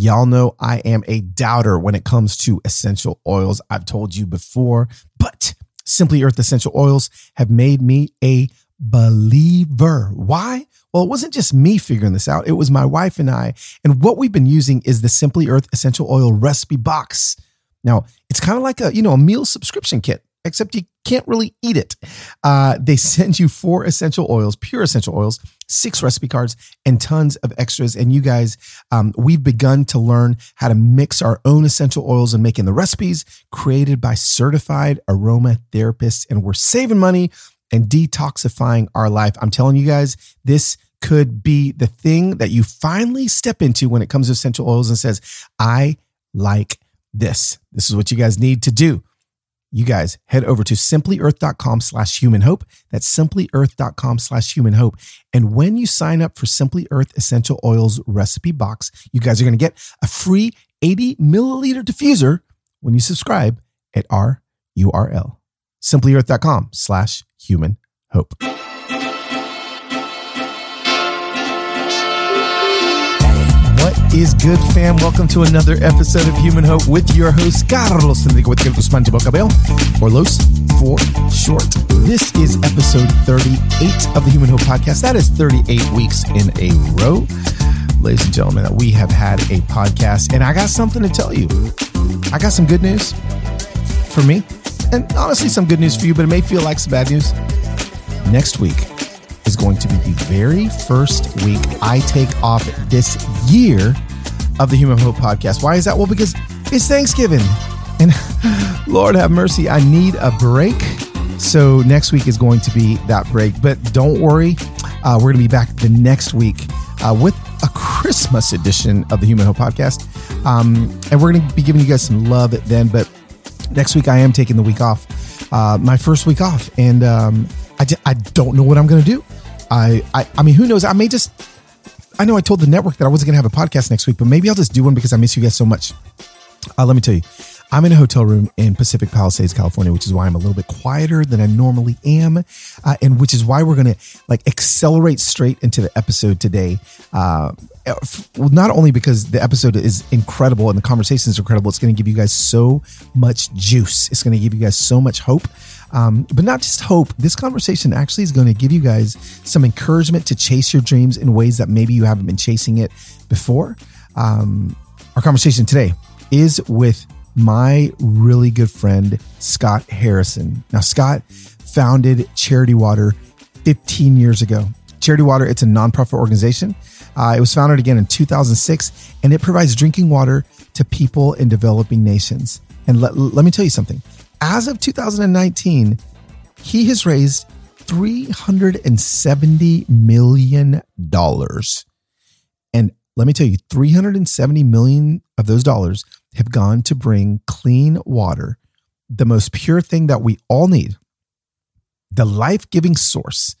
Y'all know I am a doubter when it comes to essential oils. I've told you before, but Simply Earth Essential Oils have made me a believer. Why? Well, it wasn't just me figuring this out. It was my wife and I. And what we've been using is the Simply Earth Essential Oil recipe box. Now, it's kind of like a, you know, a meal subscription kit, except you can't really eat it. Uh, they send you four essential oils, pure essential oils, six recipe cards, and tons of extras. And you guys, um, we've begun to learn how to mix our own essential oils and making the recipes created by certified aroma therapists. And we're saving money and detoxifying our life. I'm telling you guys, this could be the thing that you finally step into when it comes to essential oils and says, I like this. This is what you guys need to do. You guys head over to simplyearth.com slash human hope. That's simplyearth.com slash human hope. And when you sign up for Simply Earth Essential Oils recipe box, you guys are going to get a free 80 milliliter diffuser when you subscribe at our URL, simplyearth.com slash human hope. Is good, fam? Welcome to another episode of Human Hope with your host, Carlos Enrique with Guzman Cabell, or Los for short. This is episode 38 of the Human Hope podcast. That is 38 weeks in a row. Ladies and gentlemen, that we have had a podcast, and I got something to tell you. I got some good news for me, and honestly, some good news for you, but it may feel like some bad news. Next week, is going to be the very first week I take off this year of the Human Hope podcast. Why is that? Well, because it's Thanksgiving. And Lord have mercy, I need a break. So next week is going to be that break. But don't worry, uh, we're going to be back the next week uh, with a Christmas edition of the Human Hope podcast. Um, and we're going to be giving you guys some love then. But next week, I am taking the week off, uh, my first week off. And um, I, I don't know what I'm going to do. I, I, I mean, who knows? I may just, I know I told the network that I wasn't going to have a podcast next week, but maybe I'll just do one because I miss you guys so much. Uh, let me tell you, I'm in a hotel room in Pacific Palisades, California, which is why I'm a little bit quieter than I normally am, uh, and which is why we're going to like accelerate straight into the episode today. Uh, well, not only because the episode is incredible and the conversation is incredible, it's going to give you guys so much juice. It's going to give you guys so much hope. Um, but not just hope. This conversation actually is going to give you guys some encouragement to chase your dreams in ways that maybe you haven't been chasing it before. Um, our conversation today is with my really good friend, Scott Harrison. Now, Scott founded Charity Water 15 years ago. Charity Water, it's a nonprofit organization. Uh, it was founded again in 2006, and it provides drinking water to people in developing nations. And let, let me tell you something. As of 2019, he has raised $370 million. And let me tell you, 370 million of those dollars have gone to bring clean water, the most pure thing that we all need, the life giving source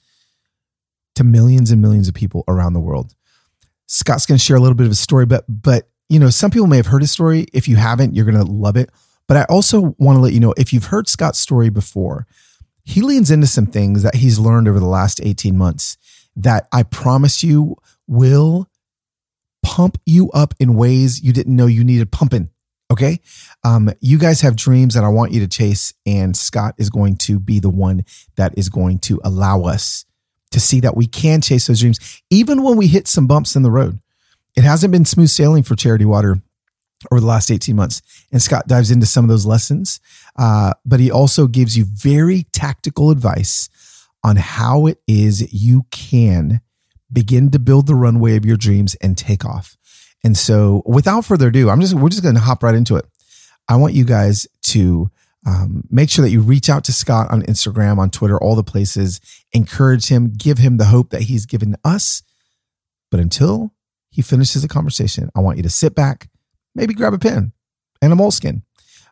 to millions and millions of people around the world. Scott's going to share a little bit of a story, but, but, you know, some people may have heard his story. If you haven't, you're going to love it. But I also want to let you know if you've heard Scott's story before, he leans into some things that he's learned over the last 18 months that I promise you will pump you up in ways you didn't know you needed pumping. Okay. Um, you guys have dreams that I want you to chase, and Scott is going to be the one that is going to allow us to see that we can chase those dreams, even when we hit some bumps in the road. It hasn't been smooth sailing for Charity Water over the last 18 months. And Scott dives into some of those lessons, uh, but he also gives you very tactical advice on how it is you can begin to build the runway of your dreams and take off. And so, without further ado, I'm just we're just going to hop right into it. I want you guys to um, make sure that you reach out to Scott on Instagram, on Twitter, all the places. Encourage him, give him the hope that he's given us. But until he finishes the conversation, I want you to sit back, maybe grab a pen and a moleskin,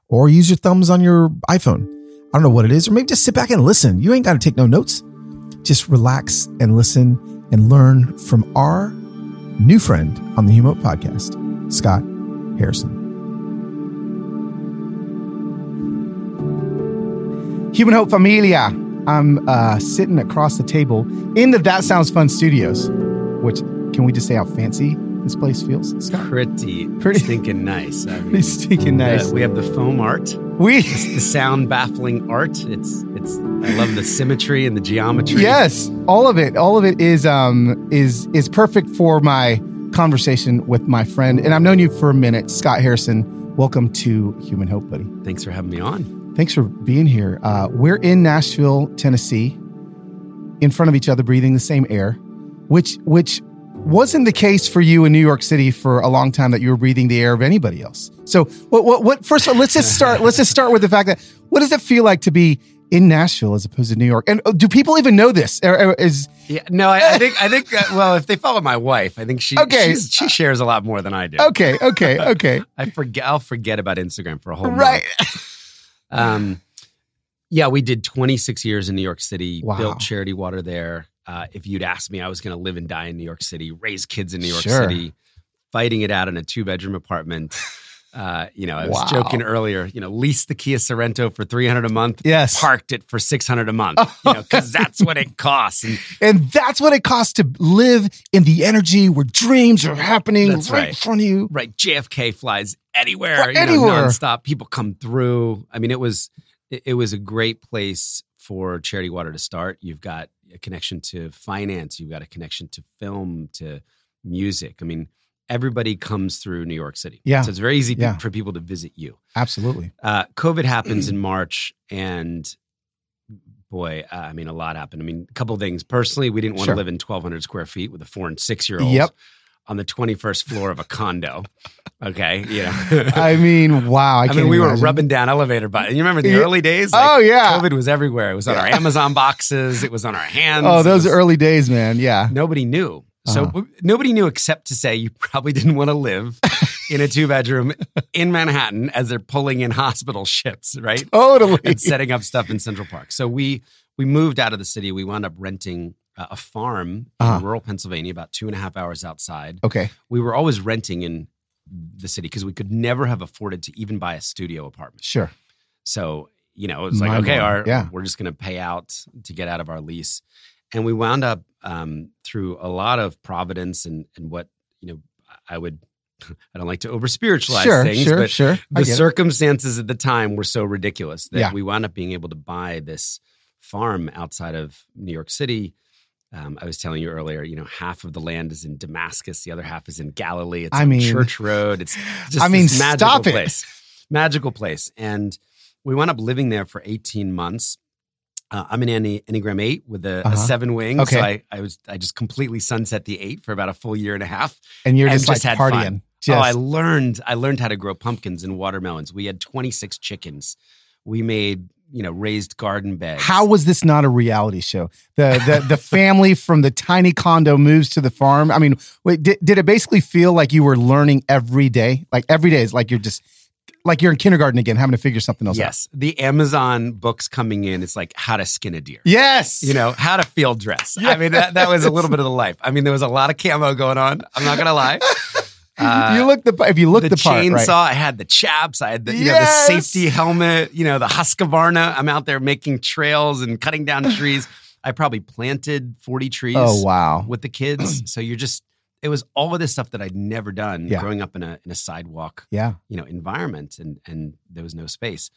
or use your thumbs on your iPhone. I don't know what it is, or maybe just sit back and listen. You ain't got to take no notes. Just relax and listen and learn from our new friend on the Humo podcast, Scott Harrison. Human Hope Familia. I'm uh, sitting across the table in the That Sounds Fun studios, which can we just say how fancy this place feels, Scott? Pretty, Pretty- stinking nice. I mean, Pretty stinking nice. uh, we have the foam art, we the sound baffling art. It's it's. I love the symmetry and the geometry. yes, all of it, all of it is um is is perfect for my conversation with my friend, and I've known you for a minute, Scott Harrison. Welcome to Human Hope, buddy. Thanks for having me on. Thanks for being here. Uh, we're in Nashville, Tennessee, in front of each other, breathing the same air, which which wasn't the case for you in New York City for a long time that you were breathing the air of anybody else. So what what what first of all, let's just start let's just start with the fact that what does it feel like to be in Nashville as opposed to New York? And uh, do people even know this? Or, or is Yeah, no, I, I think I think uh, well, if they follow my wife, I think she Okay. she's- she shares a lot more than I do. okay, okay, okay. I forget. I'll forget about Instagram for a whole right. month. Um, yeah, we did 26 years in New York City. Wow. Built Charity Water there. Uh, if you'd asked me, I was going to live and die in New York City, raise kids in New York Sure. City, fighting it out in a two bedroom apartment. Uh, you know, I was Wow. joking earlier. You know, leased the Kia Sorento for 300 a month. Yes. Parked it for 600 a month. You know, because that's what it costs. And And that's what it costs to live in the energy where dreams are happening That's right, in front of you. right, JFK flies anywhere, Right, you know, anywhere. nonstop. People come through. I mean, it was it, it was a great place for Charity Water to start. You've got a connection to finance. You've got a connection to film, to music. I mean, everybody comes through New York City. Yeah. so it's very easy Yeah. for people to visit you. Absolutely. Uh, COVID happens in March, and boy, uh, I mean, a lot happened. I mean, a couple of things. Personally, we didn't want Sure. to live in 1,200 square feet with a four and six year old Yep. On the 21st floor of a condo. Okay, you know. I mean, wow. I, I, mean, we even were rubbing down elevator buttons. You remember the early days? Oh, yeah. COVID was everywhere. It was on our Amazon boxes. It was on our hands. Oh, those was- early days, man. Yeah. Nobody knew. So Uh-huh. nobody knew except to say you probably didn't want to live in a two bedroom in Manhattan as they're pulling in hospital ships, right? Totally. and setting up stuff in Central Park. So we we moved out of the city. We wound up renting a farm Uh-huh. in rural Pennsylvania, about two and a half hours outside. Okay. We were always renting in the city because we could never have afforded to even buy a studio apartment. Sure. So you know, it was like Mind okay, our, Yeah. we're just going to pay out to get out of our lease, and we wound up um, through a lot of providence and and what you know I would. I don't like to over spiritualize Sure. things, Sure. but Sure. The get it. circumstances at the time were so ridiculous that Yeah. we wound up being able to buy this farm outside of New York City. Um, I was telling you earlier, you know, half of the land is in Damascus, the other half is in Galilee. It's I on mean- Church Road. It's just I mean, magical stop it. place, magical place. And we wound up living there for 18 months. Uh, I'm an Enne- Enneagram eight with a, Uh-huh. a seven wing, Okay. so I, I was I just completely sunset the eight for about a full year and a half. and you're and just, just like had partying. fun. Just, Oh, I learned I learned how to grow pumpkins and watermelons. We had 26 chickens. We made, you know, raised garden beds. how was this not a reality show? The the the family from the tiny condo moves to the farm. I mean, wait, did, did it basically feel like you were learning every day? Like every day is like you're just like you're in kindergarten again, having to figure something else out. Yes. The Amazon books coming in, it's like how to skin a deer. Yes. You know, how to field dress. I mean, that, that was a little bit of the life. I mean, there was a lot of camo going on. I'm not going to lie. Uh, you look the if you look the, the, part, chainsaw. right? I had the chaps. I had the, you Yes! know, the safety helmet. You know, the Husqvarna. I'm out there making trails and cutting down trees. I probably planted 40 trees Oh wow. with the kids. so you're just. It was all of this stuff that I'd never done Yeah. growing up in a in a sidewalk, Yeah. you know, environment, and and there was no space.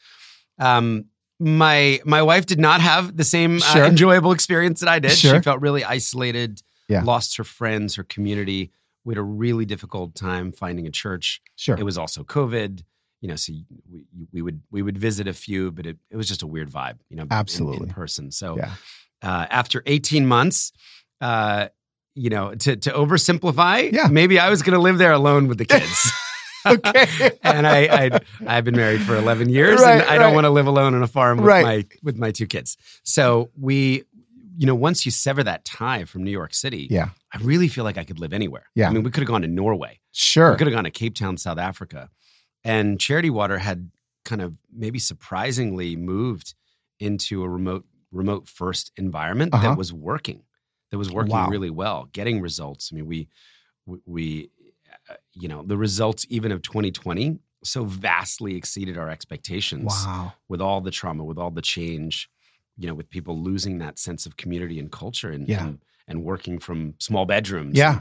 Um, my my wife did not have the same Sure. uh, enjoyable experience that I did. Sure. She felt really isolated, Yeah. lost her friends, her community. We had a really difficult time finding a church. Sure. It was also COVID, you know, so we, we would we would visit a few, but it, it was just a weird vibe, you know, in- Absolutely. in, person. So yeah. uh, after 18 months, uh, you know, to to oversimplify, Yeah. maybe I was going to live there alone with the kids. Okay. and I, I I've been married for 11 years, Right, and I right. don't want to live alone on a farm with Right. my with my two kids. So we, you know, once you sever that tie from New York City, Yeah. I really feel like I could live anywhere. Yeah. I mean, we could have gone to Norway. Sure. We could have gone to Cape Town, South Africa. And Charity Water had kind of maybe surprisingly moved into a remote remote first environment Uh-huh. that was working. That was working Wow. really well, getting results. I mean, we we, uh, you know, the results even of 2020 so vastly exceeded our expectations Wow. with all the trauma, with all the change, you know, with people losing that sense of community and culture and Yeah. and, and working from small bedrooms. Yeah.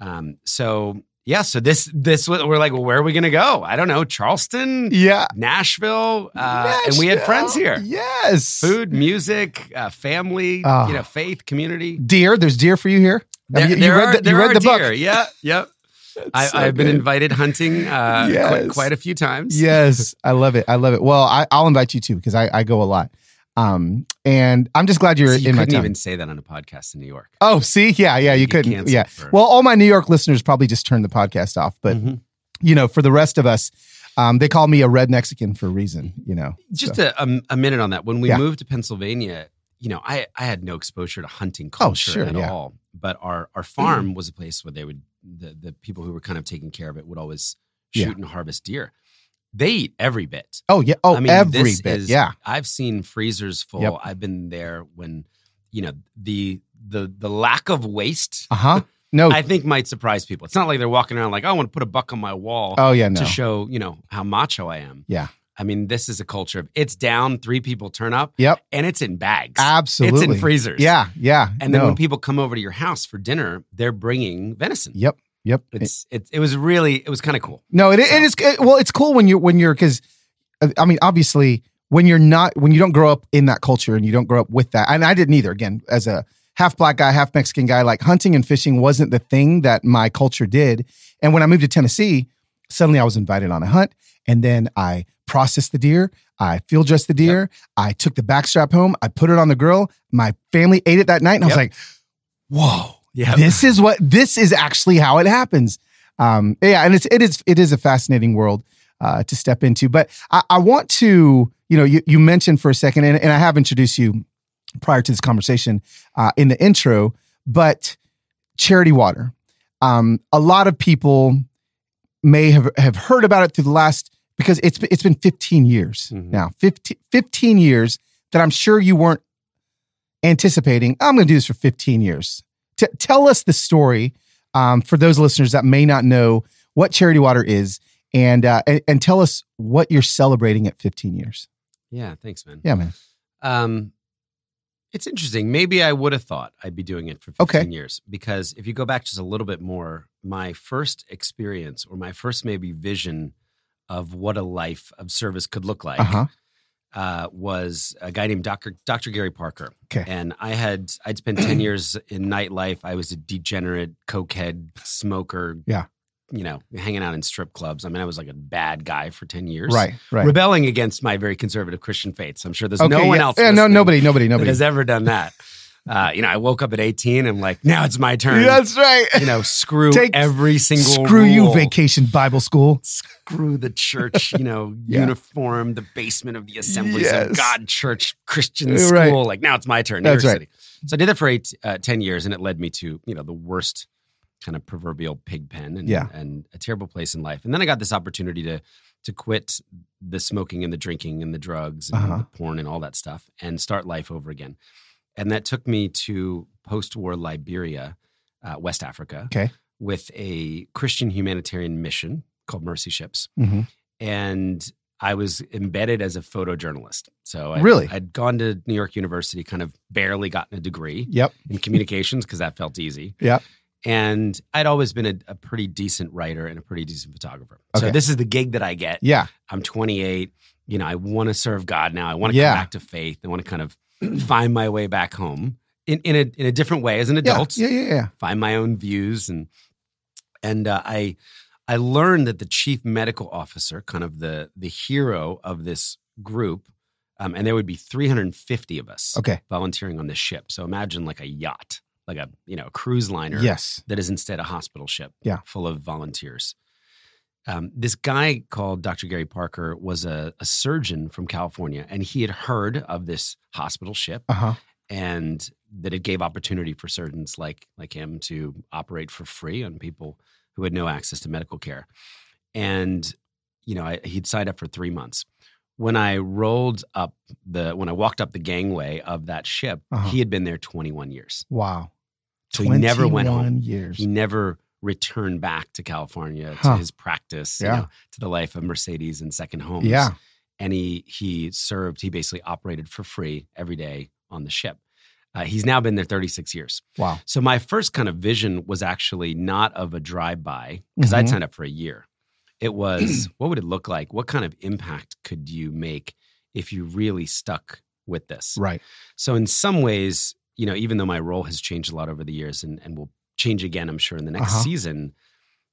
Um, so yeah, so this this we're like, well, where are we gonna go? I don't know, Charleston, Yeah. Nashville, uh, and we had friends here. Yes. Food, music, uh, family, Ah. you know, faith, community. Deer. There's deer for you here. There, Have you, you read are, the, you there read the book. deer. Yeah, yep. I, so I've been invited hunting uh, quite, Yes. quite a few times. yes, I love it. I love it. Well, I, I'll invite you too because I, I go a lot. Um, and I'm just glad you're So you in my couldn't even say that on a podcast in New York. oh, see, yeah, yeah, you You couldn't. Yeah. for- Well, all my New York listeners probably just turned the podcast off, but Mhm. you know, for the rest of us, um, they call me a red Mexican for a reason. You know, just So- a, a, a minute on that. When we Yeah. moved to Pennsylvania, you know, I, I had no exposure to hunting Oh, culture sure, at yeah. all. But our, our farm was a place where they would the, the people who were kind of taking care of it would always Yeah. shoot and harvest deer. They eat every bit. oh yeah, oh I mean, every bit, is- yeah, I've seen freezers full. Yep. I've been there when, you know, the the the lack of waste. uh huh. No, I think might surprise people. It's not like they're walking around like, oh, I want to put a buck on my wall oh yeah, no, to show, you know, how macho I am. Yeah. I mean, this is a culture of it's down, three people turn up, yep, and it's in bags. absolutely, It's in freezers. yeah, yeah, And then no. when people come over to your house for dinner, they're bringing venison. yep, yep, It's it, it was really it was kind of cool. No, it, So- it is it- well. It's cool when you're when you're because, uh, I mean, obviously, when you're not when you don't grow up in that culture and you don't grow up with that, and I didn't either. Again, as a half black guy, half Mexican guy, like hunting and fishing wasn't the thing that my culture did. And when I moved to Tennessee, suddenly I was invited on a hunt, and then I processed the deer. I field dressed the deer. I took the backstrap home. I put it on the grill. My family ate it that night, and I was like, "Whoa, Yeah. this is what this is actually how it happens." Um, yeah, and it's it is it is a fascinating world uh, to step into. But I, I want to, you know, you, you mentioned for a second, and, and I have introduced you prior to this conversation uh, in the intro, but charity water. Um, a lot of people may have, have heard about it through the last because it's it's been 15 years Mhm. now 15, 15 years that I'm sure you weren't anticipating. I'm going to do this for 15 years. T- tell us the story um, for those listeners that may not know what charity water is, and, uh, and and tell us what you're celebrating at 15 years. Yeah, thanks, man. Yeah, man. Um, it's interesting. Maybe I would have thought I'd be doing it for 15 Okay. years because if you go back just a little bit more, my first experience or my first maybe vision of what a life of service could look like Uh huh. Uh, was a guy named Dr. Dr. Gary Parker. Okay. And I had I'd spent 10 years in nightlife. I was a degenerate cokehead smoker. Yeah. You know, hanging out in strip clubs. I mean, I was like a bad guy for 10 years. Right. Right. Rebelling against my very conservative Christian faith. So I'm sure there's okay. no one yeah. else. Yeah. No. Nobody. Nobody. Nobody. has ever done that. Uh, you know, I woke up at 18 and like, now it's my turn. That's right. You know, screw Take- every single Screw you. Vacation Bible School. Screw the church, you know, Yeah. uniform, the basement of the Assemblies Yes. of God Church Christian Right. School. Like now it's my turn. New That's York right. City. So I did that for eight, uh, 10 years and it led me to, you know, the worst kind of proverbial pig pen and, Yeah. and a terrible place in life. And then I got this opportunity to, to quit the smoking and the drinking and the drugs and Uh-huh. the porn and all that stuff and start life over again. And that took me to post-war Liberia, uh, West Africa, Okay. with a Christian humanitarian mission called Mercy Ships hmm and I was embedded as a photojournalist. So I, Really? I'd gone to New York University, kind of barely gotten a degree Yep. in communications because that felt easy. Yep. And I'd always been a, a pretty decent writer and a pretty decent photographer. So this is the gig that I get. Yeah. I'm 28. You know, I want to serve God now. I want to Yeah. come back to faith. I want to kind of find my way back home in, in a in a different way as an Yeah. adult Yeah. Yeah. Yeah. find my own views and and uh, I I learned that the chief medical officer, kind of the the hero of this group, um, and there would be 350 of us Okay. volunteering on this ship. So imagine like a yacht, like a you know a cruise liner Yes. that is instead a hospital ship, Yeah. full of volunteers. Um, this guy called Dr. Gary Parker was a, a surgeon from California, and he had heard of this hospital ship Uh huh. and that it gave opportunity for surgeons like like him to operate for free on people who had no access to medical care. And you know, I, he'd signed up for three months. When I rolled up the when I walked up the gangway of that ship, Uh-huh. he had been there 21 years. Wow. So he never went home. Years. He never returned back to California Huh. to his practice, you Yeah. know, to the life of Mercedes and second homes Yeah. and he he served he basically operated for free every day on the ship Uh, he's now been there 36 years. Wow. So my first kind of vision was actually not of a drive by because I'd Mhm. signed up for a year. It was what would it look like? What kind of impact could you make if you really stuck with this? Right. So in some ways, you know, even though my role has changed a lot over the years and, and will change again, I'm sure in the next Uh-huh. season,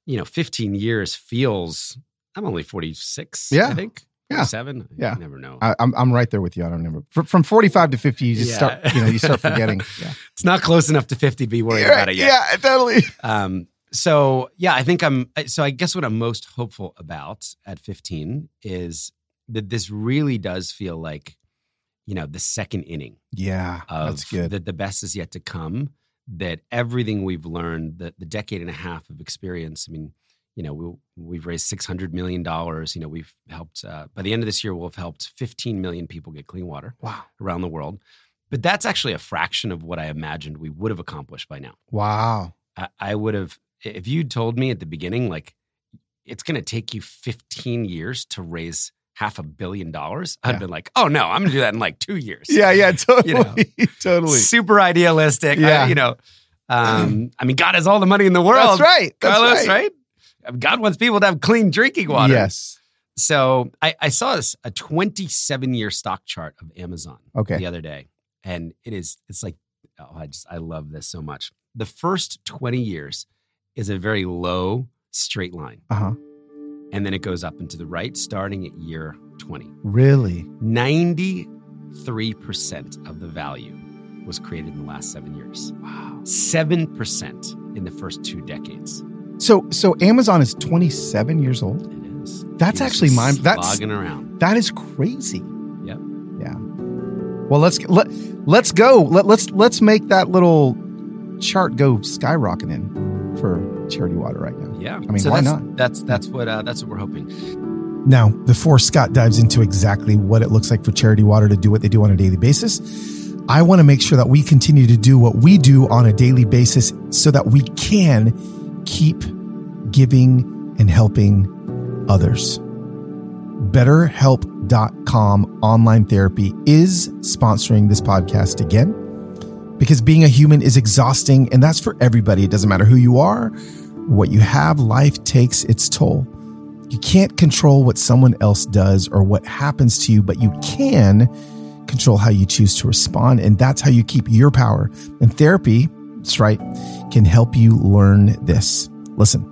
you know, 15 years feels I'm only 46, Yeah. I think. Yeah. Seven. Yeah. You never know. I, I'm I'm right there with you. I don't remember from 45 to 50. You just Yeah. start you know you start forgetting. Yeah. it's not close enough to 50 to be worried about it yet. Yeah, totally. Um, so yeah, I think I'm. So I guess what I'm most hopeful about at 15 is that this really does feel like, you know, the second inning Yeah, of that's good. that the best is yet to come. That everything we've learned, the the decade and a half of experience. I mean, you know, we, we've raised 600 million dollars. You know, we've helped. Uh, by the end of this year, we'll have helped 15 million people get clean water wow. around the world. But that's actually a fraction of what I imagined we would have accomplished by now. Wow. I, I would have if you'd told me at the beginning like it's going to take you 15 years to raise half a billion dollars i'd Yeah. been like oh no i'm to do that in like two years Yeah, yeah, totally. know, totally. super idealistic I- Yeah. you know um, i mean god has all the money in the world That's right. That's carlos right. right. god wants people to have clean drinking water Yes. so i, I saw this, a 27 year stock chart of amazon Okay. the other day and it is it's like oh i just i love this so much the first 20 years is a very low straight line Uh-huh. And then it goes up and to the right starting at year 20 Really? 93% of the value was created in the last seven years Wow. 7% in the first two decades So so Amazon is 27 years old. it is That's actually mind- that's- slogging around That is crazy. Yep. Yeah. Well, let's let let's go. Let, let's let's make that little chart go skyrocketing for charity water right now. yeah I mean, so why that's, not? that's that's what uh, that's what we're hoping Now, before Scott dives into exactly what it looks like for Charity Water to do what they do on a daily basis, I want to make sure that we continue to do what we do on a daily basis so that we can keep giving and helping others. BetterHelp.com online therapy is sponsoring this podcast again because being a human is exhausting and that's for everybody. It doesn't matter who you are, what you have, life takes its toll. You can't control what someone else does or what happens to you, but you can control how you choose to respond. And that's how you keep your power. And therapy, that's right, can help you learn this. Listen,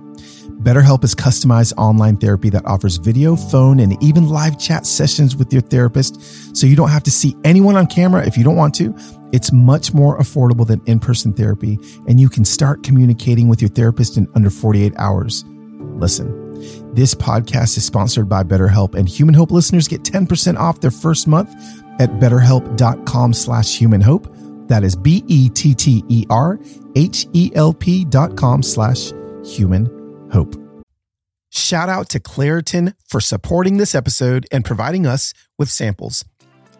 BetterHelp is customized online therapy that offers video, phone, and even live chat sessions with your therapist. So you don't have to see anyone on camera if you don't want to. It's much more affordable than in person therapy, and you can start communicating with your therapist in under 48 hours. Listen. This podcast is sponsored by BetterHelp, and Human Hope listeners get 10% off their first month at betterhelp.com slash human hope. That is B-E-T-T-E-R-H-E-L-P dot com slash human hope. Shout out to Claritin for supporting this episode and providing us with samples.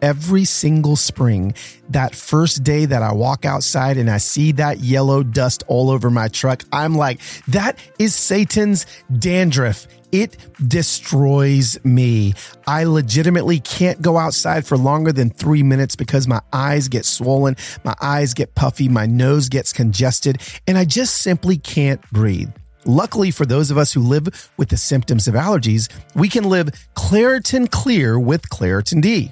Every single spring, that first day that I walk outside and I see that yellow dust all over my truck, I'm like, that is Satan's dandruff. It destroys me. I legitimately can't go outside for longer than three minutes because my eyes get swollen, my eyes get puffy, my nose gets congested, and I just simply can't breathe. Luckily for those of us who live with the symptoms of allergies, we can live Claritin Clear with Claritin D.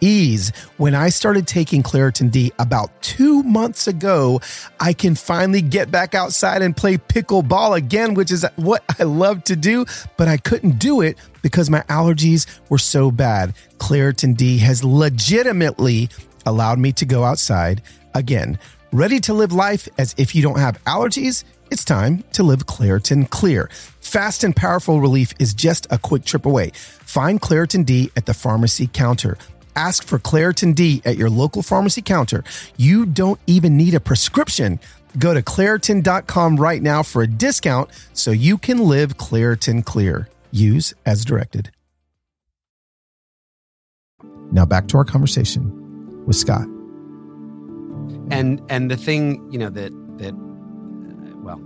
ease. When I started taking Claritin D about two months ago, I can finally get back outside and play pickleball again, which is what I love to do, but I couldn't do it because my allergies were so bad. Claritin D has legitimately allowed me to go outside again. Ready to live life as if you don't have allergies? It's time to live Claritin Clear. Fast and powerful relief is just a quick trip away. Find Claritin D at the pharmacy counter. Ask for Claritin D at your local pharmacy counter. You don't even need a prescription. Go to Claritin.com right now for a discount so you can live Claritin Clear. Use as directed. Now back to our conversation with Scott. And and the thing, you know, that that uh, well,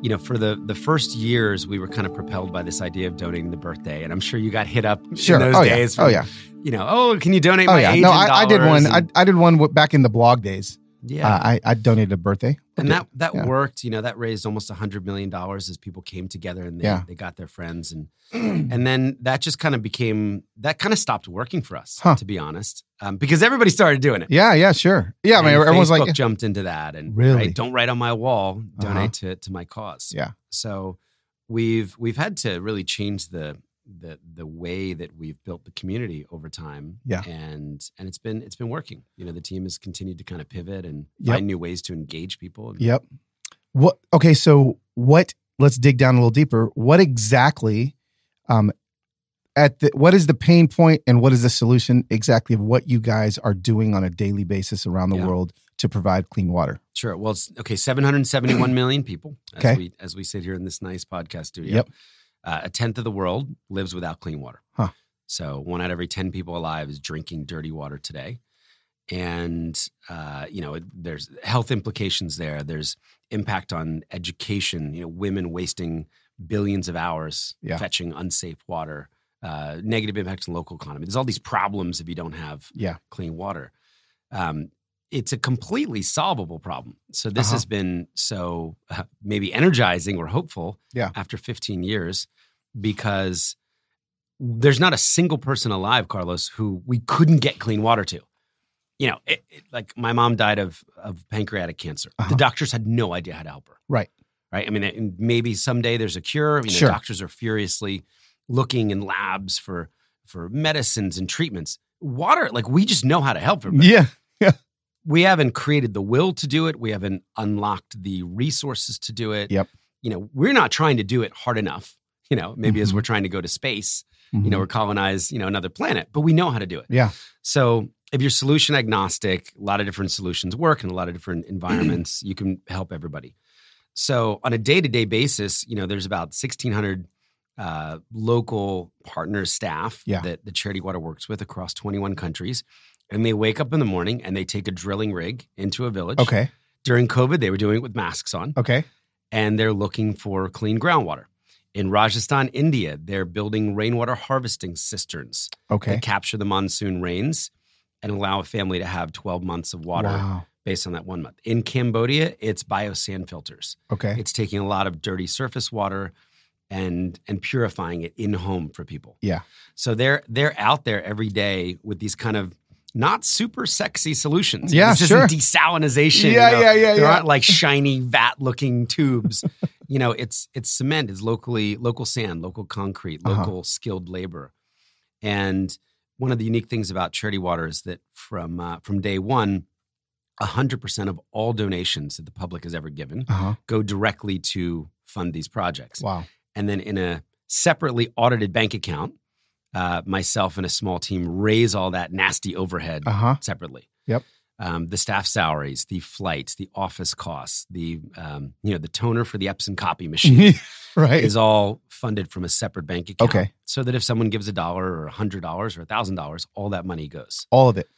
you know, for the the first years we were kind of propelled by this idea of donating the birthday. And I'm sure you got hit up Sure. in those Oh, days. yeah. Oh, yeah. You know, oh, can you donate Oh my yeah, no, I, I did one. And- I, I did one back in the blog days. yeah. Uh, I I donated a birthday, and that that Yeah. worked you know that raised almost a hundred million dollars as people came together and they, Yeah. they got their friends and and then that just kind of became that kind of stopped working for us Huh. to be honest um, because everybody started doing it yeah, yeah, sure, yeah. I mean, everyone's Facebook like, jumped into that and Really? right, don't write on my wall donate Uh-huh. to to my cause Yeah. so we've we've had to really change the the the way that we've built the community over time Yeah. and and it's been it's been working you know the team has continued to kind of pivot and Yep. find new ways to engage people and Yep. What? Okay, so what? Let's dig down a little deeper. What exactly? Um, at the what is the pain point and what is the solution exactly of what you guys are doing on a daily basis around the Yeah. world to provide clean water? Sure. Well, it's okay. Seven hundred seventy-one million people. As Okay. we as we sit here in this nice podcast studio. Yep. Uh, a tenth of the world lives without clean water. Huh. So one out of every ten people alive is drinking dirty water today, and uh, you know there's health implications there. There's impact on education. You know, women wasting billions of hours Yeah. fetching unsafe water. Uh, negative impacts on local economy. There's all these problems if you don't have Yeah. clean water. Um, it's a completely solvable problem. So this Uh-huh. has been so uh, maybe energizing or hopeful Yeah. after 15 years because there's not a single person alive, Carlos, who we couldn't get clean water to. You know, it, it- like my mom died of of pancreatic cancer. Uh-huh. The doctors had no idea how to help her. Right. Right. I mean, maybe someday there's a cure. You know, Sure. doctors are furiously looking in labs for for medicines and treatments. Water, like we just know how to help her. but Yeah. we haven't created the will to do it. We haven't unlocked the resources to do it. Yep. You know, we're not trying to do it hard enough. You know, maybe as Mhm. we're trying to go to space, Mhm. you know, or colonize, you know, another planet, but we know how to do it. Yeah. So if you're solution agnostic, a lot of different solutions work in a lot of different environments. you can help everybody. So on a day to day basis, you know, there's about 1,600 uh, local partner staff Yeah. that the Charity Water works with across 21 countries. And they wake up in the morning and they take a drilling rig into a village. Okay. During COVID, they were doing it with masks on Okay. and they're looking for clean groundwater. In Rajasthan, India, they're building rainwater harvesting cisterns Okay. that capture the monsoon rains and allow a family to have 12 months of water Wow. based on that one month. In Cambodia, it's biosand filters. Okay. It's taking a lot of dirty surface water and and purifying it in home for people. Yeah. So they're they're out there every day with these kind of not super sexy solutions. Yeah, this sure. isn't desalinization. Yeah, you know? yeah, yeah, There yeah. aren't like shiny vat looking tubes. you know, it's it's cement, it's locally local sand, local concrete, Uh-huh. local skilled labor. And one of the unique things about Charity Water is that from uh, from day one, hundred percent of all donations that the public has ever given Uh huh. go directly to fund these projects. Wow. And then in a separately audited bank account, uh, myself and a small team raise all that nasty overhead Uh huh. separately. Yep. Um, the staff salaries, the flights, the office costs, the um, you know the toner for the Epson copy machine right. is all funded from a separate bank account. Okay. So that if someone gives a dollar or a hundred dollars or a thousand dollars, all that money goes. All of it.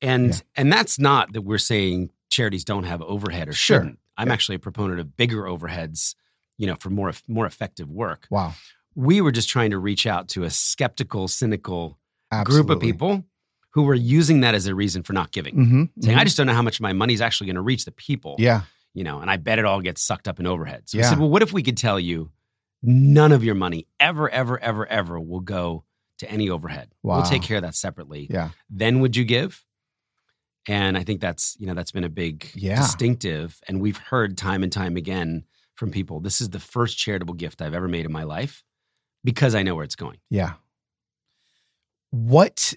And Yeah. and that's not that we're saying charities don't have overhead or Sure. shouldn't. I'm Yeah. actually a proponent of bigger overheads, you know, for more more effective work. Wow. We were just trying to reach out to a skeptical, cynical Absolutely. group of people who were using that as a reason for not giving. Mm-hmm. Saying, I just don't know how much my money's actually going to reach the people. yeah. You know, and I bet it all gets sucked up in overhead. So I Yeah. said, well, what if we could tell you none of your money ever, ever, ever, ever will go to any overhead? Wow. We'll take care of that separately Yeah. then would you give? And I think that's you know that's been a big Yeah. distinctive, and we've heard time and time again from people. This is the first charitable gift I've ever made in my life because I know where it's going. Yeah. What?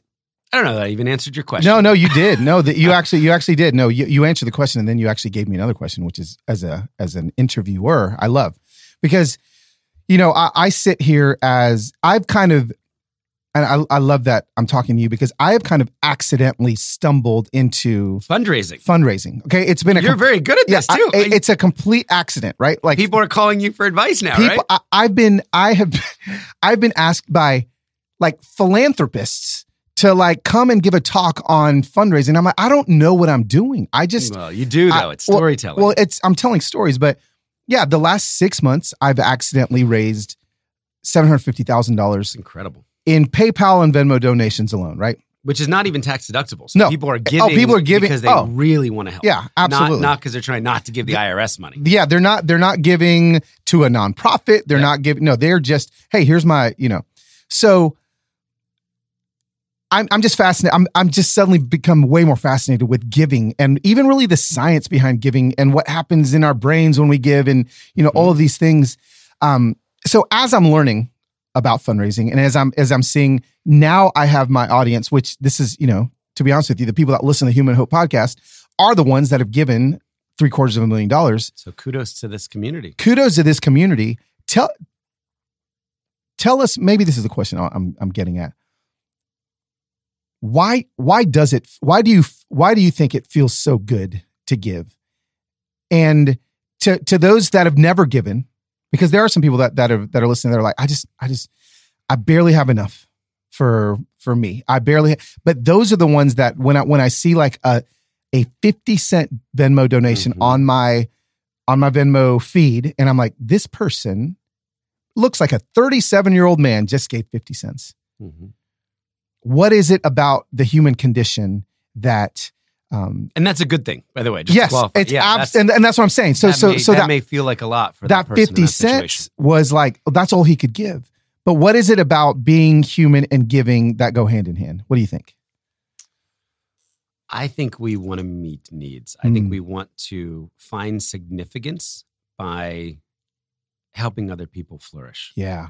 I don't know that I even answered your question. No, no, you did. No, that you actually, you actually did. No, you, you answered the question, and then you actually gave me another question, which is as a as an interviewer, I love because you know I, I sit here as I've kind of and I, I love that I'm talking to you because I have kind of accidentally stumbled into Fundraising. fundraising. Okay, it's been a You're com- very good at yeah, this too. I- it's a complete accident, right? Like people are calling you for advice now, people, right? I, I've been, I have, I've been asked by like philanthropists to like come and give a talk on fundraising. I'm like, I don't know what I'm doing. I just, well, you do though. it's storytelling. well, it's I'm telling stories, but yeah, the last six months I've accidentally raised seven hundred fifty thousand dollars incredible. In PayPal and Venmo donations alone, right? Which is not even tax deductible. So No. people are giving. Oh, people are giving- because they oh. really want to help. Yeah, absolutely. Not because they're trying not to give the IRS money. yeah, they're not they're not giving to a nonprofit. They're Yeah. not giving no, they're just, hey, here's my, you know. So I'm I'm just fascinated. I'm I'm just suddenly become way more fascinated with giving and even really the science behind giving and what happens in our brains when we give and you know all of these things. Um so as I'm learning about fundraising and as I'm as I'm seeing now I have my audience, which this is, you know, to be honest with you, the people that listen to the Human Hope podcast are the ones that have given three quarters of a million dollars So kudos to this community. kudos to this community. Tell tell us maybe this is the question I'm I'm getting at. Why why does it why do you why do you think it feels so good to give? And to to those that have never given because there are some people that that are that are listening that are like I just I just I barely have enough for for me. I barely but those are the ones that when I when I see like a a 50 cent Venmo donation Mhm. on my on my Venmo feed, and I'm like, this person looks like a 37 year old man just gave 50 cents. Mhm. What is it about the human condition that? Um, And that's a good thing, by the way. Just yes, it's yeah, abs- and, and that's what I'm saying. So that so may, so that, that may feel like a lot for that, that 50 that cents was like that's all he could give. But what is it about being human and giving that go hand in hand? What do you think? I think we want to meet needs. I think Mm. we want to find significance by helping other people flourish. Yeah.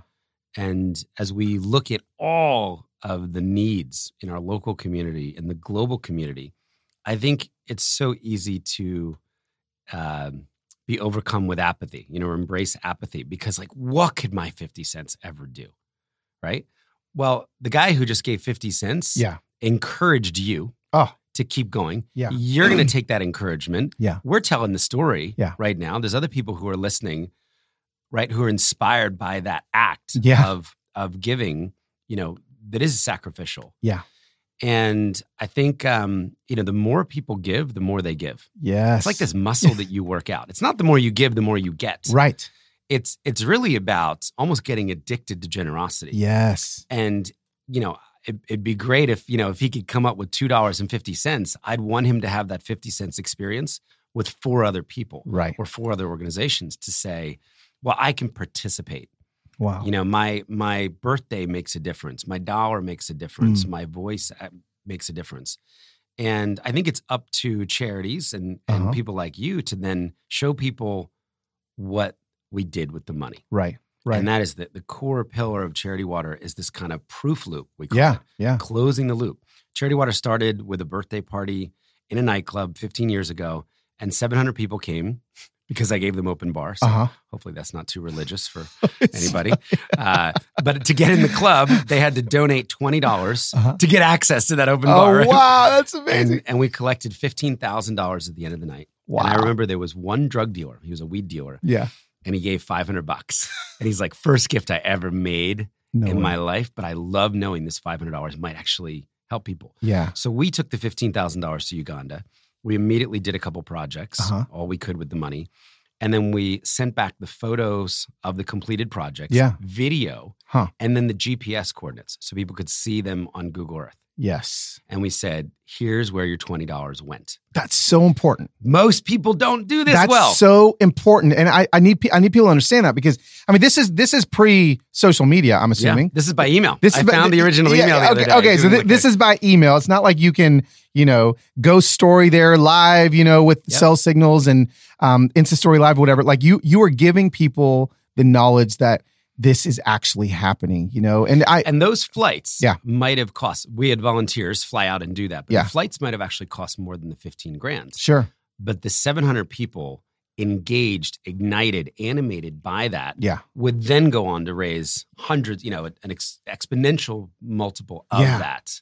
And as we look at all of the needs in our local community and the global community, I think it's so easy to um, be overcome with apathy, you know, or embrace apathy because, like, what could my 50 cents ever do? Right. Well, the guy who just gave 50 cents Yeah. encouraged you Oh. to keep going. Yeah. You're going to take that encouragement. Yeah. We're telling the story Yeah. right now. There's other people who are listening, right, who are inspired by that act Yeah. of of giving, you know, that is sacrificial. Yeah. And I think um, you know, the more people give, the more they give. Yes. It's like this muscle that you work out. It's not the more you give, the more you get. Right. It's it's really about almost getting addicted to generosity. Yes. And you know, it, it'd be great if you know if he could come up with two dollars and fifty cents. I'd want him to have that fifty cents experience with four other people Right. or four other organizations to say, well, I can participate. Wow. You know, my my birthday makes a difference. My dollar makes a difference. Mm. My voice uh, makes a difference. And I think it's up to charities and, and Uh-huh. people like you to then show people what we did with the money. Right. Right. And that is the, the core pillar of Charity Water is this kind of proof loop. We call yeah. it Yeah. closing the loop. Charity Water started with a birthday party in a nightclub 15 years ago, and 700 people came because I gave them open bar. So Uh huh. hopefully that's not too religious for anybody. Uh, but to get in the club, they had to donate twenty dollars Uh-huh. to get access to that open Oh bar. wow, that's amazing. And, and we collected fifteen thousand dollars at the end of the night. wow. And I remember there was one drug dealer. He was a weed dealer, yeah. and he gave five hundred bucks. And he's like, first gift I ever made No. in way. my life. But I love knowing this five hundred dollars might actually help people. yeah. So we took the fifteen thousand dollars to Uganda. We immediately did a couple projects, Uh-huh. all we could with the money, and then we sent back the photos of the completed projects, Yeah. video, Huh. and then the GPS coordinates, so people could see them on Google Earth. Yes. And we said, "Here's where your twenty dollars went." That's so important. Most people don't do this That's well. so important, and I, I need I need people to understand that because I mean this is this is pre social media. I'm Yeah. assuming. This is by email. This I is by- found the original yeah, email. the okay, other day. okay, so th- this is by email. It's not like you can, you know, ghost story there live, you know, with Yep. cell signals and um, Insta story live, or whatever. Like you, you are giving people the knowledge that this is actually happening, you know. And I, and those flights Yeah. might have cost. We had volunteers fly out and do that, but Yeah. the flights might have actually cost more than the fifteen grand. sure, But the seven hundred people engaged, ignited, animated by that Yeah. would then go on to raise hundreds, you know, an ex- exponential multiple of Yeah. that.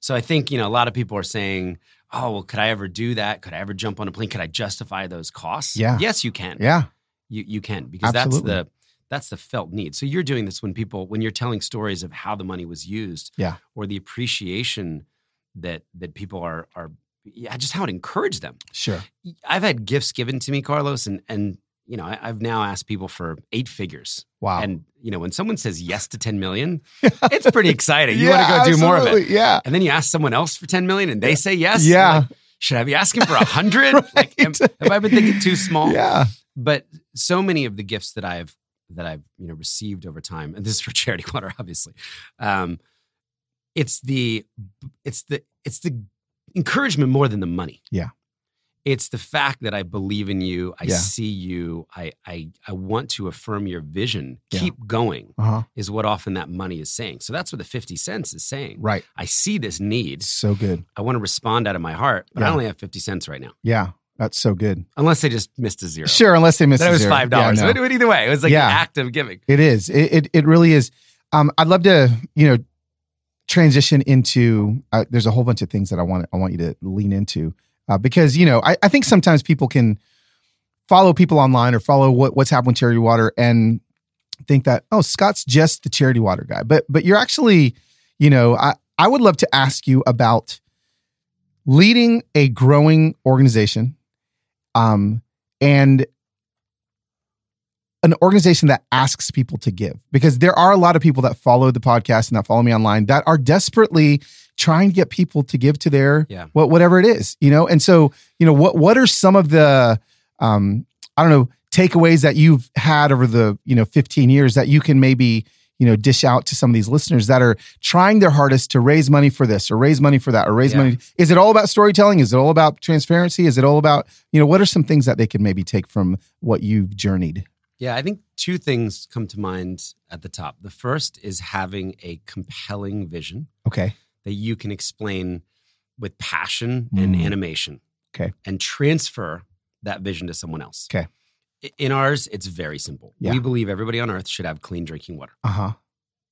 So I think, you know, a lot of people are saying, oh, well, could I ever do that? Could I ever jump on a plane? Could I justify those costs? Yeah. Yes, you can. Yeah. You, you can because Absolutely. that's the that's the felt need. So you're doing this when people when you're telling stories of how the money was used Yeah. or the appreciation that that people are are yeah, just how it encouraged them. Sure. I've had gifts given to me, Carlos, and and you know, I, I've now asked people for eight figures. Wow. And you know, when someone says yes to 10 million, it's pretty exciting. You Yeah, want to go do more of it. absolutely. Yeah. And then you ask someone else for 10 million and they say yes. Yeah. Like, Should I be asking for a hundred? Like, am- have I been thinking too small? Yeah. But so many of the gifts that I've that I've you know received over time, and this is for charity water, obviously. Um, it's the it's the it's the encouragement more than the money. Yeah. It's the fact that I believe in you. I Yeah. see you. I I I want to affirm your vision. Yeah. Keep going Uh huh. is what often that money is saying. So that's what the 50 cents is saying. Right. I see this need. So good. I want to respond out of my heart, but I only have 50 cents right now. Yeah. That's so good. Unless they just missed a zero. Sure. Unless they miss Then it a was zero. five dollars. Yeah, no. but either way, it was like Yeah. an act of giving. It is. It, it it really is. Um, I'd love to, you know, transition into. Uh, there's a whole bunch of things that I want. I want you to lean into uh, because you know I, I think sometimes people can follow people online or follow what what's happening with Charity Water and think that oh Scott's just the Charity Water guy, but but you're actually, you know, I I would love to ask you about leading a growing organization, um, and an organization that asks people to give because there are a lot of people that follow the podcast and that follow me online that are desperately trying to get people to give to their Yeah. what whatever it is you know and so you know what what are some of the um i don't know takeaways that you've had over the you know 15 years that you can maybe you know dish out to some of these listeners that are trying their hardest to raise money for this or raise money for that or raise Yeah. money is it all about storytelling is it all about transparency is it all about you know what are some things that they can maybe take from what you've journeyed Yeah, I think two things come to mind at the top. The first is having a compelling vision okay that you can explain with passion and Mm. animation. Okay. And transfer that vision to someone else. Okay. In ours, it's very simple. Yeah. We believe everybody on earth should have clean drinking water. uh-huh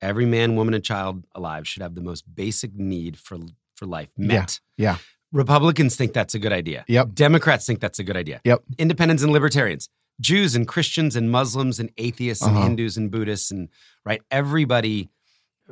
Every man, woman, and child alive should have the most basic need for for life met. yeah. Republicans think that's a good idea. Yep. Democrats think that's a good idea. Yep. Independents and libertarians, Jews and Christians and Muslims and atheists and Uh-huh. Hindus and Buddhists and right everybody,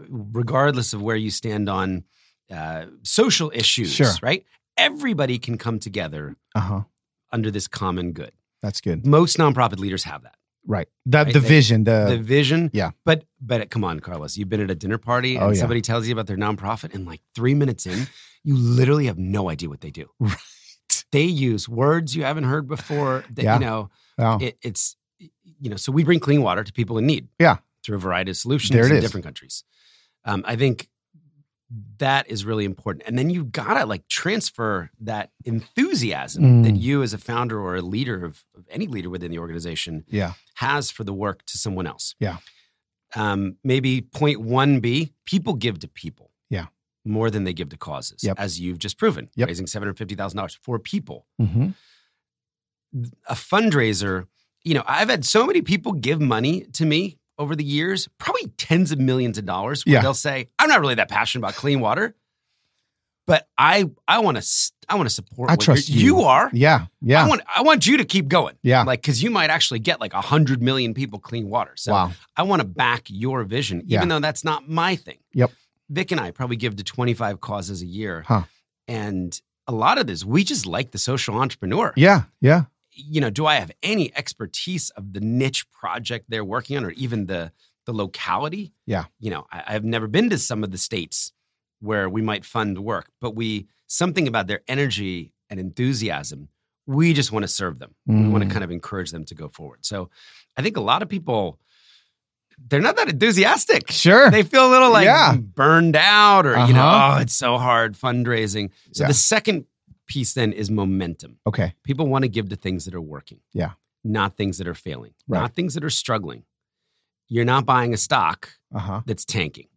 regardless of where you stand on uh, social issues, Sure. right? Everybody can come together uh-huh under this common good. That's good Most nonprofit leaders have that. right the Right, the they- vision the, the vision. yeah. But but come on, Carlos. You've been at a dinner party and Oh, yeah. somebody tells you about their nonprofit, and like three minutes in, you literally have no idea what they do. Right. They use words you haven't heard before. That Yeah. you know, wow. it, it's you know. So we bring clean water to people in need. Yeah. Through a variety of solutions in is. different countries. Um, I think that is really important. And then you gotta like transfer that enthusiasm that Mm. you as a founder or a leader of, of any leader within the organization yeah has for the work to someone else. Yeah. Um, maybe point one B, people give to people. Yeah. More than they give to causes, Yep. as you've just proven, Yep. raising $750,000 for people. hmm A fundraiser, you know, I've had so many people give money to me over the years, probably tens of millions of dollars, where Yeah. they'll say, I'm not really that passionate about clean water, but I I want to I want to support I what trust you. you are. yeah yeah I want I want you to keep going. Yeah. Like cuz you might actually get like a 100 million people clean water. So wow I want to back your vision even Yeah. though that's not my thing. Yep. Vic and I probably give to 25 causes a year. Huh. And a lot of this we just like the social entrepreneur. yeah yeah You know, do I have any expertise of the niche project they're working on or even the the locality? Yeah. You know, I, I've never been to some of the states where we might fund work, but we something about their energy and enthusiasm. We just want to serve them. We want to Mm. kind of encourage them to go forward. So I think a lot of people they're not that enthusiastic. sure They feel a little like Yeah. burned out or you know, Uh-huh. oh, it's so hard fundraising. So Yeah. the second piece then is momentum. okay People want to give to things that are working. Yeah. Not things that are failing. Right. Not things that are struggling. You're not buying a stock uh-huh that's tanking.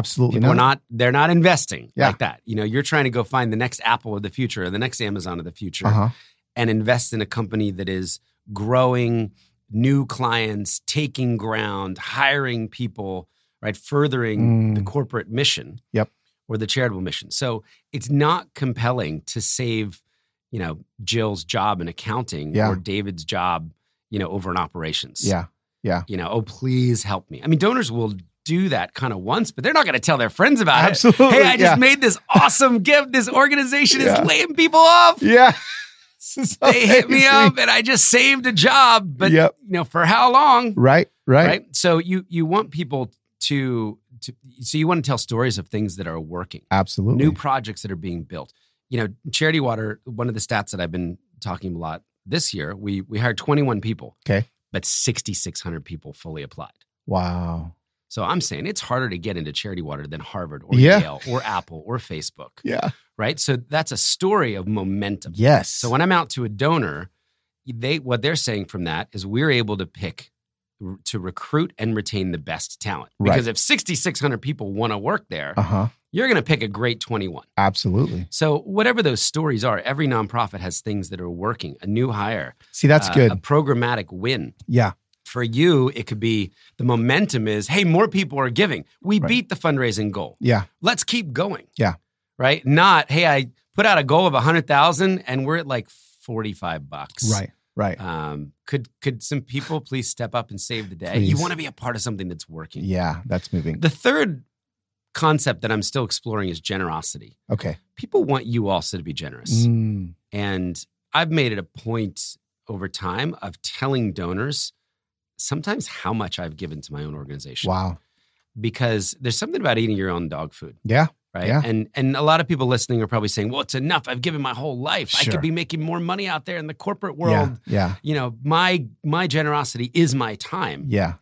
absolutely People not not they're not investing Yeah. like that. You know, you're trying to go find the next Apple of the future or the next Amazon of the future uh-huh and invest in a company that is growing new clients, taking ground, hiring people, right? Furthering the Mm. corporate mission. Yep. Or the charitable mission. So it's not compelling to save, you know, Jill's job in accounting Yeah. or David's job, you know, over in operations. Yeah. Yeah. You know, oh, please help me. I mean, donors will do that kind of once, but they're not going to tell their friends about Absolutely. it. Hey, I just yeah. made this awesome gift. This organization Yeah. is laying people off. Yeah. They hit me up and I just saved a job, but Yep. you know, for how long? Right. Right. Right. So you you want people to to so you want to tell stories of things that are working, Absolutely. new projects that are being built. You know, Charity Water, one of the stats that I've been talking a lot this year, we we hired 21 people. Okay. But 6600 people fully applied. wow. So I'm saying it's harder to get into Charity Water than Harvard or Yeah. Yale or Apple or Facebook, Yeah. right? So that's a story of momentum. Yes. So when I'm out to a donor, they what they're saying from that is we're able to pick to recruit and retain the best talent. Right. Because if 6600 people want to work there, uh huh. you're going to pick a great 21. Absolutely. So whatever those stories are, every nonprofit has things that are working, a new hire, See, that's uh, good. a programmatic win. yeah. For you, it could be the momentum is, hey, more people are giving. We Right. beat the fundraising goal. Yeah. Let's keep going. Yeah. Right? Not, hey, I put out a goal of 100,000 and we're at like 45 bucks. Right. Right. Um, could could some people please step up and save the day? You want to be a part of something that's working. yeah. That's moving. The third concept that I'm still exploring is generosity. Okay. People want you also to be generous. Mm, And I've made it a point over time of telling donors sometimes how much I've given to my own organization. wow. Because there's something about eating your own dog food. Yeah. Right. Yeah. And and a lot of people listening are probably saying, Well, it's enough. I've given my whole life. I could be making more money out there in the corporate world. Yeah. yeah. You know, my my generosity is my time. Yeah.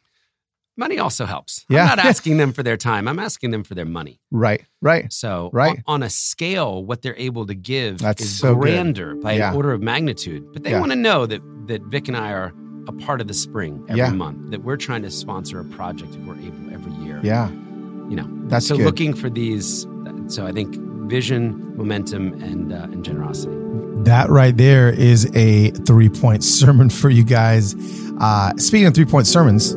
Money also helps. Yeah. I'm not asking them for their time. I'm asking them for their money. Right. Right. So Right. on, on a scale, what they're able to give That's is so good. grander by Yeah. an order of magnitude. But they want to know that that Vic and I are a part of the spring every month. That we're trying to sponsor a project if we're able every year. Yeah. You know. That's so good. looking for these. So I think vision, momentum, and uh, and generosity. That right there is a three point sermon for you guys. Uh, speaking of three point sermons,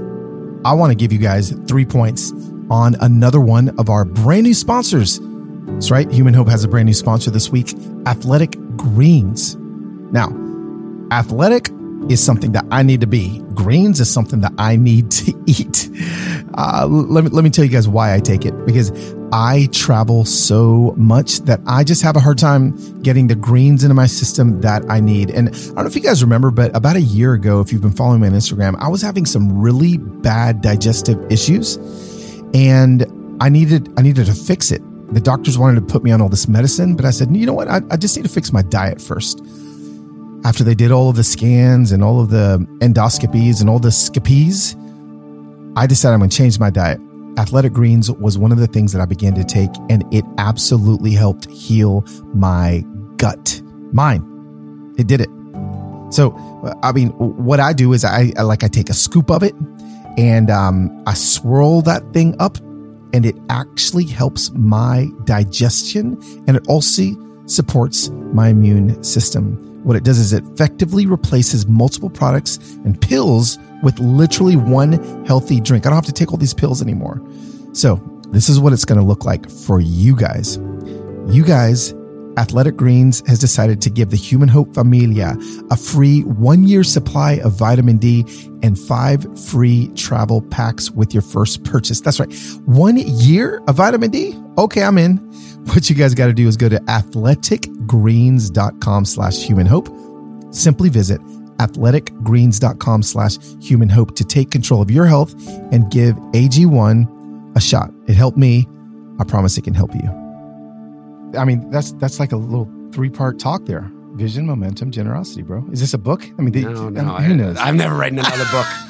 I want to give you guys three points on another one of our brand new sponsors. That's right. Human Hope has a brand new sponsor this week Athletic Greens. Now, athletic is something that I need to be, greens is something that I need to eat. Uh, let, me, let me tell you guys why I take it because I travel so much that I just have a hard time getting the greens into my system that I need. And I don't know if you guys remember, but about a year ago, if you've been following me on Instagram, I was having some really bad digestive issues and I needed, I needed to fix it. The doctors wanted to put me on all this medicine, but I said, you know what? I, I just need to fix my diet first after they did all of the scans and all of the endoscopies and all the scopies, I decided I'm going to change my diet. Athletic Greens was one of the things that I began to take, and it absolutely helped heal my gut. Mine. It did it. So, I mean, what I do is I, I like I take a scoop of it and um, I swirl that thing up, and it actually helps my digestion, and it also supports my immune system. What it does is it effectively replaces multiple products and pills with literally one healthy drink. I don't have to take all these pills anymore. So, this is what it's going to look like for you guys. You guys, Athletic Greens has decided to give the Human Hope Familia a free one year supply of vitamin D and five free travel packs with your first purchase. That's right. One year of vitamin D? Okay, I'm in. What you guys got to do is go to athleticgreens.com slash human hope. Simply visit athleticgreens.com slash human hope to take control of your health and give AG1 a shot. It helped me. I promise it can help you. I mean, that's that's like a little three part talk there. Vision, momentum, generosity, bro. Is this a book? I mean, the- No, I no, who knows? I, have never written another book.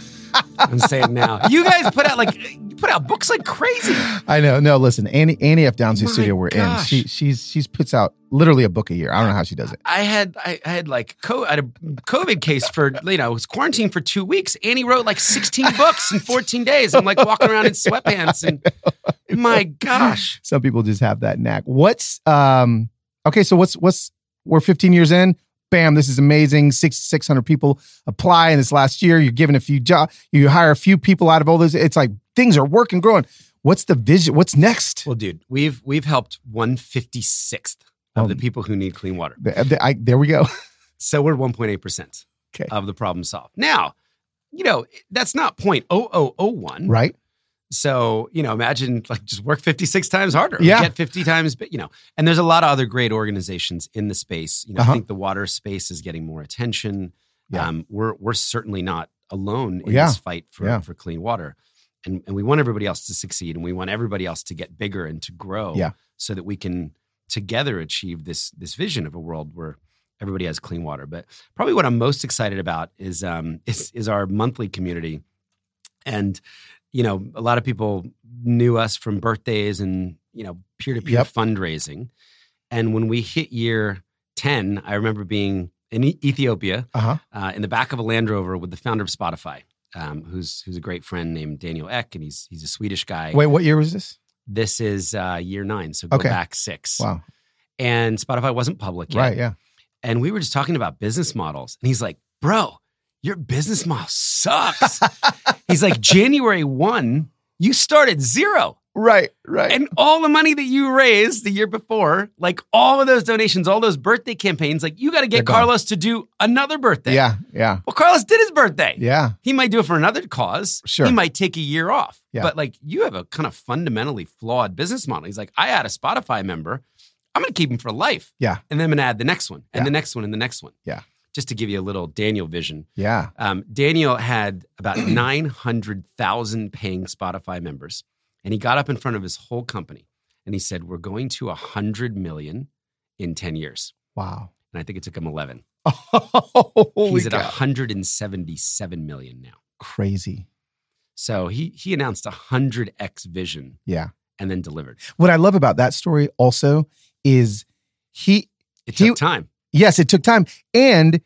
I'm saying now. You guys put out like you put out books like crazy. I know. No, listen, Annie Annie F. Downs, whose My studio we're gosh. in, she she's she's puts out literally a book a year. I don't know how she does it. I had I, I had like co- I had a COVID case for you know was quarantined for two weeks. Annie wrote like 16 books in 14 days. I'm like walking around in sweatpants and my gosh. Some people just have that knack. What's um okay? So what's what's we're 15 years in. Bam, this is amazing. 6,600 people apply in this last year. You're giving a few jobs, you hire a few people out of all those. It's like things are working, growing. What's the vision? What's next? Well, dude, we've we've helped one fifty sixth of Oh. the people who need clean water. The- the- I- there we go. So we're one point eight percent of the problem solved. Now, you know that's not point oh oh oh one. Right? So you know, imagine like just work fifty six times harder. Yeah. get fifty times. bi- You know, and there's a lot of other great organizations in the space. You know, Uh-huh. I think the water space is getting more attention. Yeah. Um, we're we're certainly not alone in Yeah. this fight for Yeah. for clean water. And, and we want everybody else to succeed and we want everybody else to get bigger and to grow Yeah. so that we can together achieve this this vision of a world where everybody has clean water. But probably what I'm most excited about is um is is our monthly community. And you know, a lot of people knew us from birthdays and you know peer to peer fundraising. And when we hit year ten, I remember being in E- Ethiopia Uh huh. uh, in the back of a Land Rover with the founder of Spotify, um, who's who's a great friend named Daniel Ek, and he's he's a Swedish guy. Wait, what year was this? This is uh, year nine, so go Okay. back six. Wow. And Spotify wasn't public yet, Right. Yeah. and we were just talking about business models, and he's like, "Bro, your business model sucks." he's like, "January one, you started zero, right. Right. and all the money that you raised the year before, like all of those donations, all those birthday campaigns, like you got to get. Carlos to do another birthday." yeah. Yeah. Well, Carlos did his birthday. Yeah. He might do it for another cause. Sure. He might take a year off. Yeah. But like you have a kind of fundamentally flawed business model. He's like, I had a Spotify member. I'm going to keep him for life. Yeah. And then I'm going to add the next one and Yeah. the next one and the next one. Yeah. Just to give you a little Daniel vision. Yeah. Um, Daniel had about 900,000 paying Spotify members. And he got up in front of his whole company and he said, We're going to 100 million in 10 years. Wow. And I think it took him 11. Holy He's at cow. 177 million now. Crazy. So he he announced a hundred X vision Yeah. and then delivered. What I love about that story also is he It He- took time. Yes, it took time. And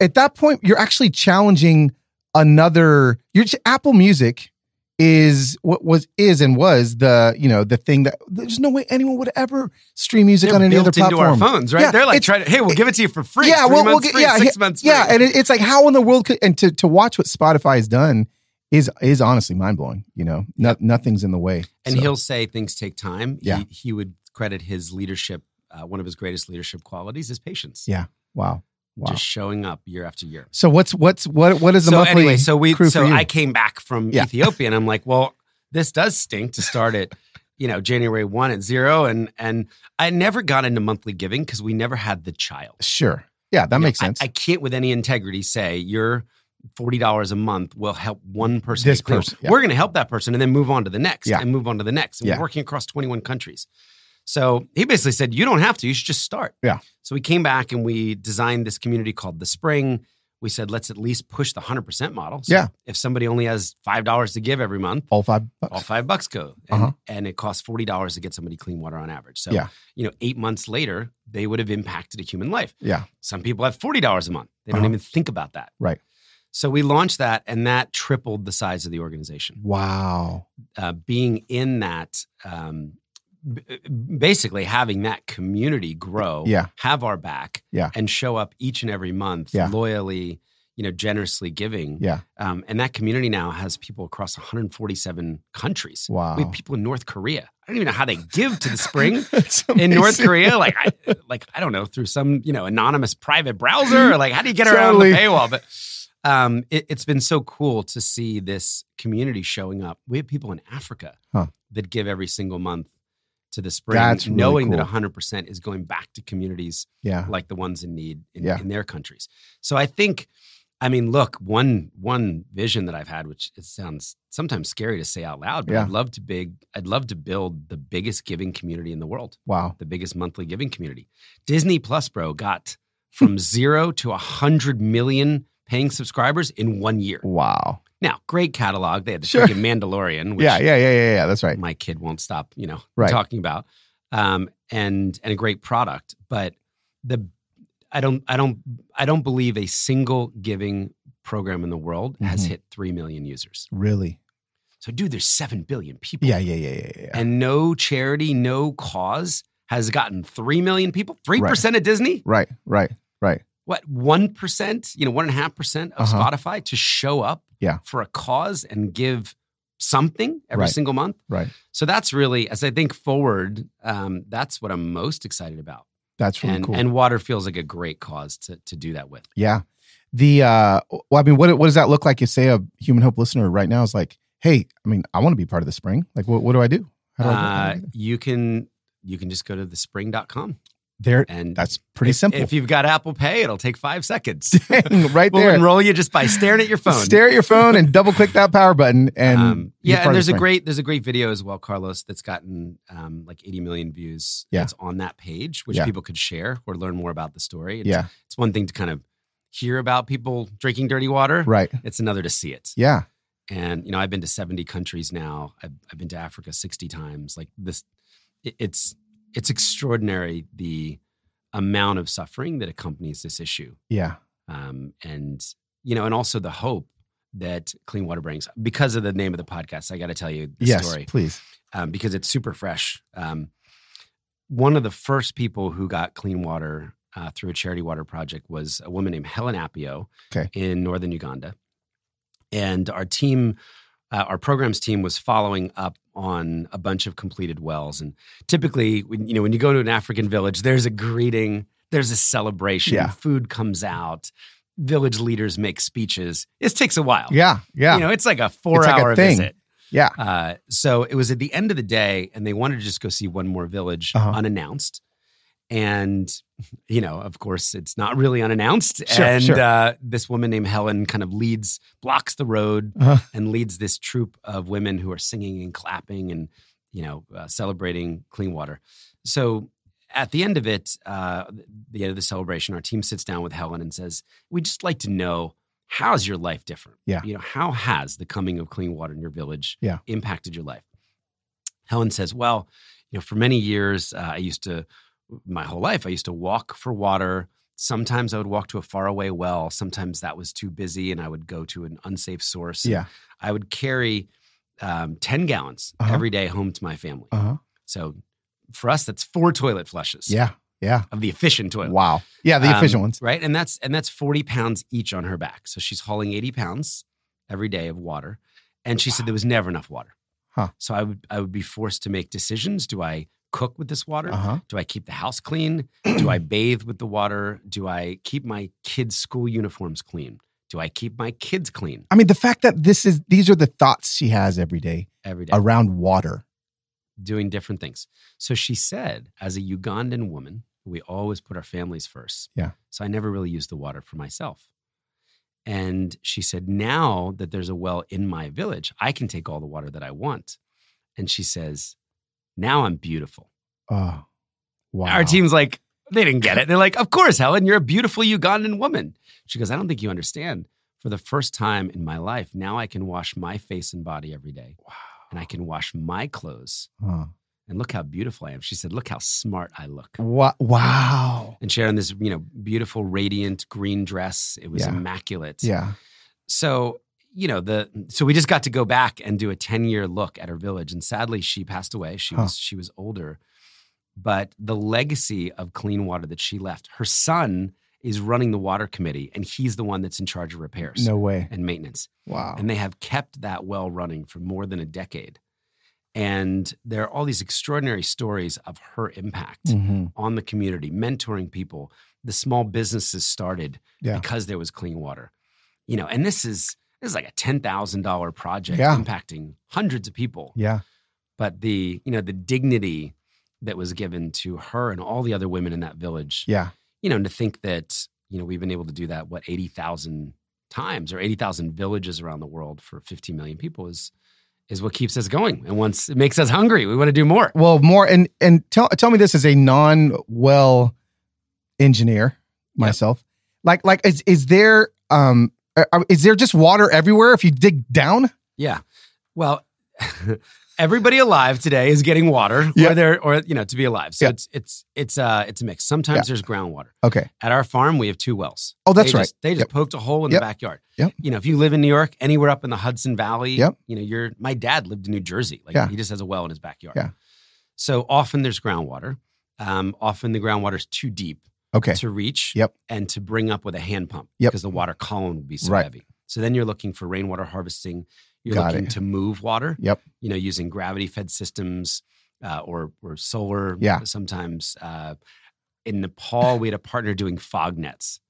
at that point, you're actually challenging another your Apple Music is what was is and was the you know the thing that there's no way anyone would ever stream music They're on any other into our phones, right? Yeah, They're like trying to, hey, we'll give it to you for free. Yeah, we'll- we'll get- free, yeah, six months free. Yeah, and it, it's like how in the world could and to to watch what Spotify has done is is honestly mind blowing. You know, no, nothing's in the way. and So, he'll say things take time. Yeah. He, he would credit his leadership. Uh, one of his greatest leadership qualities is patience. Yeah. wow, wow. Just showing up year after year. so what's what's what what is the so monthly anyway, so we so? I came back from Yeah. Ethiopia and I'm like, well, this does stink to start at you know January one at zero, and and I never got into monthly giving because we never had the child. sure, yeah, that You makes I- sense. I, can't with any integrity say your forty dollars a month will help one person. This person, yeah. We're going to help that person and then move on to the next Yeah. and move on to the next. And Yeah. we're working across twenty one countries. So he basically said, "You don't have to. You should just start." Yeah. So we came back and we designed this community called the Spring. We said, let's at least push the hundred percent model. So Yeah. If somebody only has five dollars to give every month, all five bucks. all five bucks go, and, Uh-huh. and it costs forty dollars to get somebody clean water on average. So, Yeah. you know, eight months later, they would have impacted a human life. Yeah, Some people have forty dollars a month. They don't Uh-huh. even think about that. Right. So we launched that, and that tripled the size of the organization. wow, Uh, being in that, um, basically having that community grow, Yeah. have our back, Yeah. and show up each and every month, Yeah. loyally, you know, generously giving. yeah, Um, and that community now has people across 147 countries. wow. We have people in North Korea. I don't even know how they give to the spring in North. Korea. Like, I, like I don't know through some you know anonymous private browser. Or like, how do you get around Totally. the paywall? But um, it, it's been so cool to see this community showing up. We have people in Africa Huh. that give every single month to the spring, That's really knowing cool. that 100 percent is going back to communities Yeah, like the ones in need in, Yeah. in their countries. So I think, I mean, look, one one vision that I've had, which it sounds sometimes scary to say out loud, but Yeah. I'd love to big, I'd love to build the biggest giving community in the world, wow. the biggest monthly giving community. Disney Plus, bro, got from zero to a hundred million paying subscribers in one year. Wow. Now, great catalog. They had the Sure. freaking Mandalorian, which Yeah, yeah, yeah, yeah, yeah. That's right. my kid won't stop, you know, Right. talking about. Um, and and a great product. But the I don't I don't I don't believe a single giving program in the world has Mhm. hit three million users. Really? So dude, there's seven billion people. Yeah, yeah, yeah, yeah, yeah. And no charity, no cause has gotten three million people. Three percent of Disney? right, right. Right. what one percent, you know, one and a half percent of Uh-huh. Spotify to show up Yeah. for a cause and give something every Right. single month. Right. So that's really, as I think forward, um, that's what I'm most excited about. That's really and cool. and water feels like a great cause to to do that with. yeah. The uh well, I mean, what what does that look like You say a human hope listener right now is like, hey, I mean, I want to be part of the spring. Like what what do I do? How do I, Uh, do do you can you can just go to thespring.com there and that's pretty if, simple. If you've got Apple Pay, it'll take five seconds. Dang, right we'll there. enroll you just by staring at your phone. Stare at your phone and double click that power button and um, yeah, and there's a great there's a great video as well, Carlos, that's gotten um, like 80 million views. Yeah. That's on that page, which Yeah. people could share or learn more about the story. It's, Yeah. it's one thing to kind of hear about people drinking dirty water. right. It's another to see it. Yeah. And you know, I've been to 70 countries now. I've, I've been to Africa 60 times. Like this, it, it's it's extraordinary the amount of suffering that accompanies this issue Yeah. um, and you know, and also the hope that clean water brings. Because of the name of the podcast, I got to tell you the yes, story please. um, because it's super fresh. Um, one of the first people who got clean water uh, through a charity water project was a woman named Helen Appio Okay. in northern Uganda, and our team. Uh, our programs team was following up on a bunch of completed wells, and typically, when, you know, when you go to an African village, there's a greeting, there's a celebration, Yeah. food comes out, village leaders make speeches. It takes a while. Yeah. Yeah. You know, it's like a four-hour thing. visit. yeah. Uh, so it was at the end of the day, and they wanted to just go see one more village Uh-huh. unannounced. And, you know, of course, it's not really unannounced. Sure, and sure. Uh, this woman named Helen kind of leads, blocks the road, Uh-huh. and leads this troop of women who are singing and clapping and, you know, uh, celebrating clean water. So at the end of it, uh, the end of the celebration, our team sits down with Helen and says, We'd just like to know how's your life different? Yeah. You know, how has the coming of clean water in your village Yeah. impacted your life? Helen says, Well, you know, for many years, uh, I used to, my whole life, I used to walk for water. Sometimes I would walk to a faraway well. Sometimes that was too busy and I would go to an unsafe source. Yeah. I would carry um, 10 gallons Uh-huh. every day home to my family. Uh-huh. So for us, that's four toilet flushes Yeah. Yeah. of the efficient toilet. Wow. Yeah, the Um, efficient ones. right? And that's and that's forty pounds each on her back. So she's hauling eighty pounds every day of water. And she said there was never enough water. Huh. So I would I would be forced to make decisions. Do I cook with this water? Uh-huh. Do I keep the house clean? Do I bathe with the water? Do I keep my kids' school uniforms clean? Do I keep my kids clean I mean, the fact that this is these are the thoughts she has every day every day? around water. doing different things. So she said, as a Ugandan woman, we always put our families first. Yeah. So I never really used the water for myself. And she said, now that there's a well in my village, I can take all the water that I want. And she says, now I'm beautiful. Oh. Wow. Our team's like, they didn't get it. They're like, of course, Helen, you're a beautiful Ugandan woman. She goes, I don't think you understand. For the first time in my life, now I can wash my face and body every day. Wow. And I can wash my clothes Huh. and look how beautiful I am. She said, "Look how smart I look." Wow. And she had on this, you know, beautiful, radiant green dress. It was Yeah. immaculate. Yeah. So, you know, the so we just got to go back and do a ten year look at her village, and sadly, she passed away. She Huh. was she was older, but the legacy of clean water that she left. Her son is running the water committee, and he's the one that's in charge of repairs No way. and maintenance Wow. and they have kept that well running for more than a decade. And there are all these extraordinary stories of her impact Mhm. on the community, mentoring people. The small businesses started Yeah. because there was clean water. You know, and this is this is like a ten thousand dollar project Yeah. impacting hundreds of people. Yeah. But the you know the dignity that was given to her and all the other women in that village. Yeah. You know, and to think that you know we've been able to do that what eighty thousand times or eighty thousand villages around the world for fifteen million people is is what keeps us going and once it makes us hungry. We want to do more. Well, more and and tell tell me this as a non well engineer myself. Like like is is there um is there just water everywhere if you dig down? Yeah. Well, everybody alive today is getting water, Yeah. or or you know, to be alive. So Yeah. it's it's it's uh it's a mix. Sometimes there's groundwater. Okay. At our farm, we have two wells. Oh, that's They right. just- they just Yep. poked a hole in Yep. the backyard. Yep. You know, if you live in New York, anywhere up in the Hudson Valley, Yep. you know, you're my dad lived in New Jersey. Like Yeah. he just has a well in his backyard. Yeah. So often there's groundwater. Um, often the groundwater is too deep. Okay. to reach Yep. and to bring up with a hand pump Yep. because the water column would be so Right. heavy. So then you're looking for rainwater harvesting. You're Got looking it. to move water. Yep. You know, using gravity fed systems uh, or or solar. Yeah. Sometimes uh, in Nepal, we had a partner doing fog nets.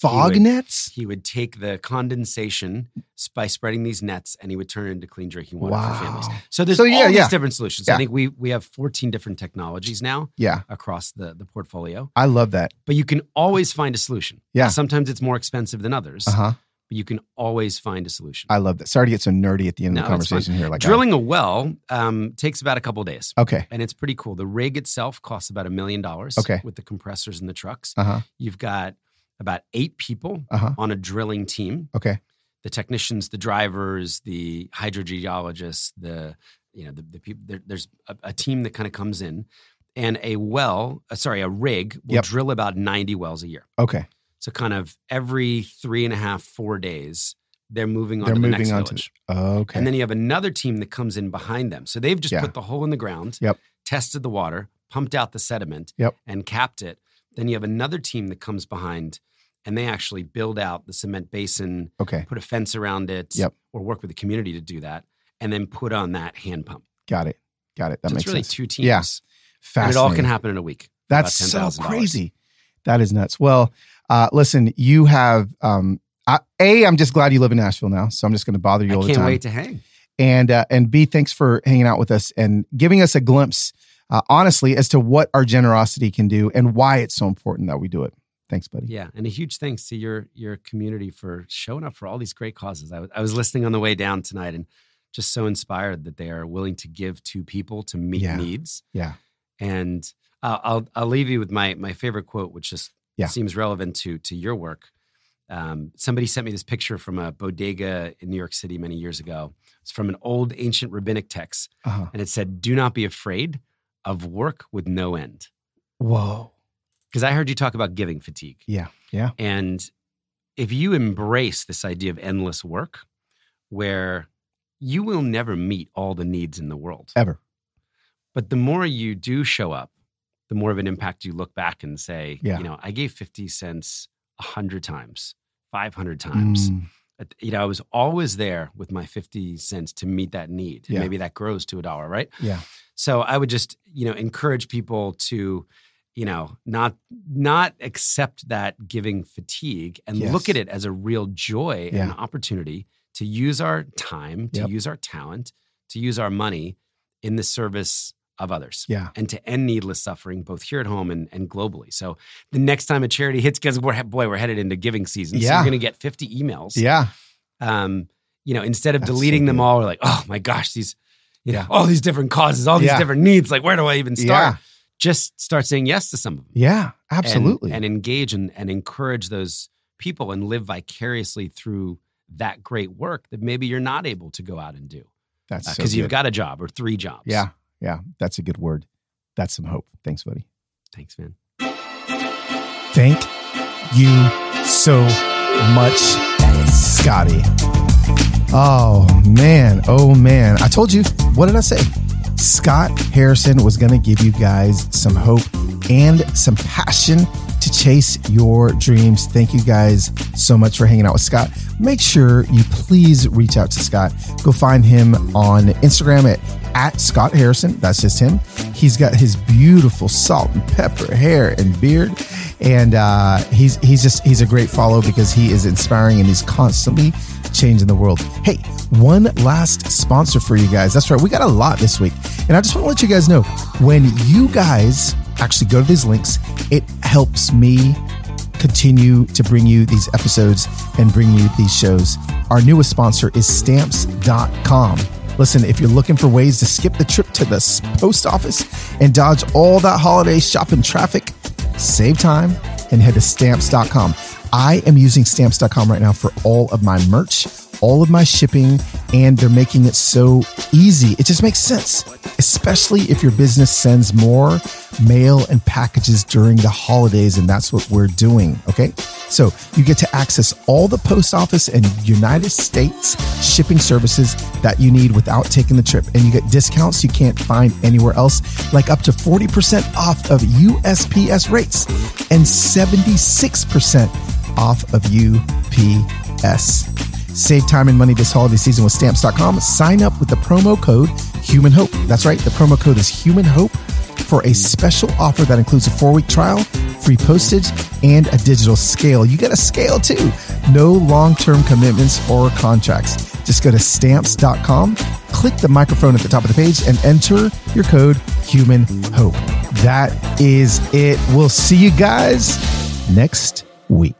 Fog would- nets? He would take the condensation by spreading these nets, and he would turn it into clean drinking water for families. So there's So, yeah, all yeah. these different solutions. Yeah. I think we we have 14 different technologies now Yeah. across the the portfolio, I love that. but you can always find a solution. Yeah. Sometimes it's more expensive than others, Uh huh. but you can always find a solution. I love that. Sorry to get so nerdy at the end of the No, it's fine. conversation here. Like Drilling a well um, takes about a couple days. okay. And it's pretty cool. The rig itself costs about a million dollars Okay. with the compressors and the trucks. Uh huh. You've got about eight people Uh huh. on a drilling team. Okay. The technicians, the drivers, the hydrogeologists, the you know the, the people. There, there's a, a team that kind of comes in, and a well, uh, sorry, a rig will Yep. drill about ninety wells a year. Okay. So kind of every three and a half, four days, they're moving on They're to the moving next on to- Okay. And then you have another team that comes in behind them. So they've just Yeah. put the hole in the ground, Yep. tested the water, pumped out the sediment, Yep. and capped it. Then you have another team that comes behind and they actually build out the cement basin, okay. put a fence around it, Yep. or work with the community to do that, and then put on that hand pump. Got it. Got it. That so makes it's really sense. two teams. Yeah. And Fascinating. it all can happen in a week. That's so crazy. That is nuts. Well, uh, listen, you have um, I, a. I'm just glad you live in Nashville now, so I'm just going to bother you I all the time. can't wait to hang. and uh, and B, thanks for hanging out with us and giving us a glimpse, uh, honestly, as to what our generosity can do and why it's so important that we do it. Thanks, buddy. Yeah, and a huge thanks to your your community for showing up for all these great causes. I was I was listening on the way down tonight and just so inspired that they are willing to give to people to meet Yeah. needs. Yeah. And uh, I'll I'll leave you with my my favorite quote, which just Yeah. seems relevant to to your work. Um, somebody sent me this picture from a bodega in New York City many years ago. It's from an old ancient rabbinic text, Uh-huh. and it said, "Do not be afraid of work with no end." Whoa. Because I heard you talk about giving fatigue. Yeah. Yeah. And if you embrace this idea of endless work, where you will never meet all the needs in the world, Ever. but the more you do show up, the more of an impact you look back and say, Yeah. you know, I gave 50 cents 100 times, 500 times. Mm, You know, I was always there with my 50 cents to meet that need. Yeah. Maybe that grows to a dollar, right? yeah. So I would just, you know, encourage people to, you know, not not accept that giving fatigue and Yes. look at it as a real joy and Yeah. an opportunity to use our time, to Yep. use our talent, to use our money in the service of others. Yeah. And to end needless suffering, both here at home and, and globally. So the next time a charity hits, because we're boy, we're headed into giving season. So Yeah. you're gonna get 50 emails Yeah. um, you know, instead of That's so deleting them all, we're like, oh my gosh, these, you know, all these different causes, all these Yeah. different needs. Like, where do I even start? Just start saying yes to some of them. Yeah. Absolutely. And, engage and, and encourage those people and live vicariously through that great work that maybe you're not able to go out and do That's uh, so because you've got a job or three jobs. Yeah. Yeah. That's a good word. That's some hope. Thanks, buddy. Thanks, man. Thank you so much, Scotty. Oh, man. Oh, man. I told you. What did I say? Scott Harrison was going to give you guys some hope and some passion to chase your dreams. Thank you guys so much for hanging out with Scott. Make sure you please reach out to Scott. Go find him on Instagram at, at Scott Harrison. That's just him. He's got his beautiful salt and pepper hair and beard. And uh, he's he's just he's a great follow because he is inspiring and he's constantly changing the world. Hey, one last sponsor for you guys. That's right, we got a lot this week, and I just want to let you guys know when you guys actually go to these links, it helps me continue to bring you these episodes and bring you these shows. Our newest sponsor is stamps.com. Listen, if you're looking for ways to skip the trip to the post office and dodge all that holiday shopping traffic, save time and head to stamps.com. I am using stamps.com right now for all of my merch, all of my shipping, and they're making it so easy. It just makes sense, especially if your business sends more mail and packages during the holidays. And that's what we're doing. Okay. So you get to access all the post office and United States shipping services that you need without taking the trip. And you get discounts you can't find anywhere else, like up to 40% off of USPS rates and 76% off of UPS. Save time and money this holiday season with stamps.com. Sign up with the promo code Human Hope. That's right, the promo code is Human Hope for a special offer that includes a four week trial, free postage, and a digital scale. You get a scale too. No long term commitments or contracts. Just go to stamps.com, click the microphone at the top of the page, and enter your code Human Hope. That is it. We'll see you guys next week.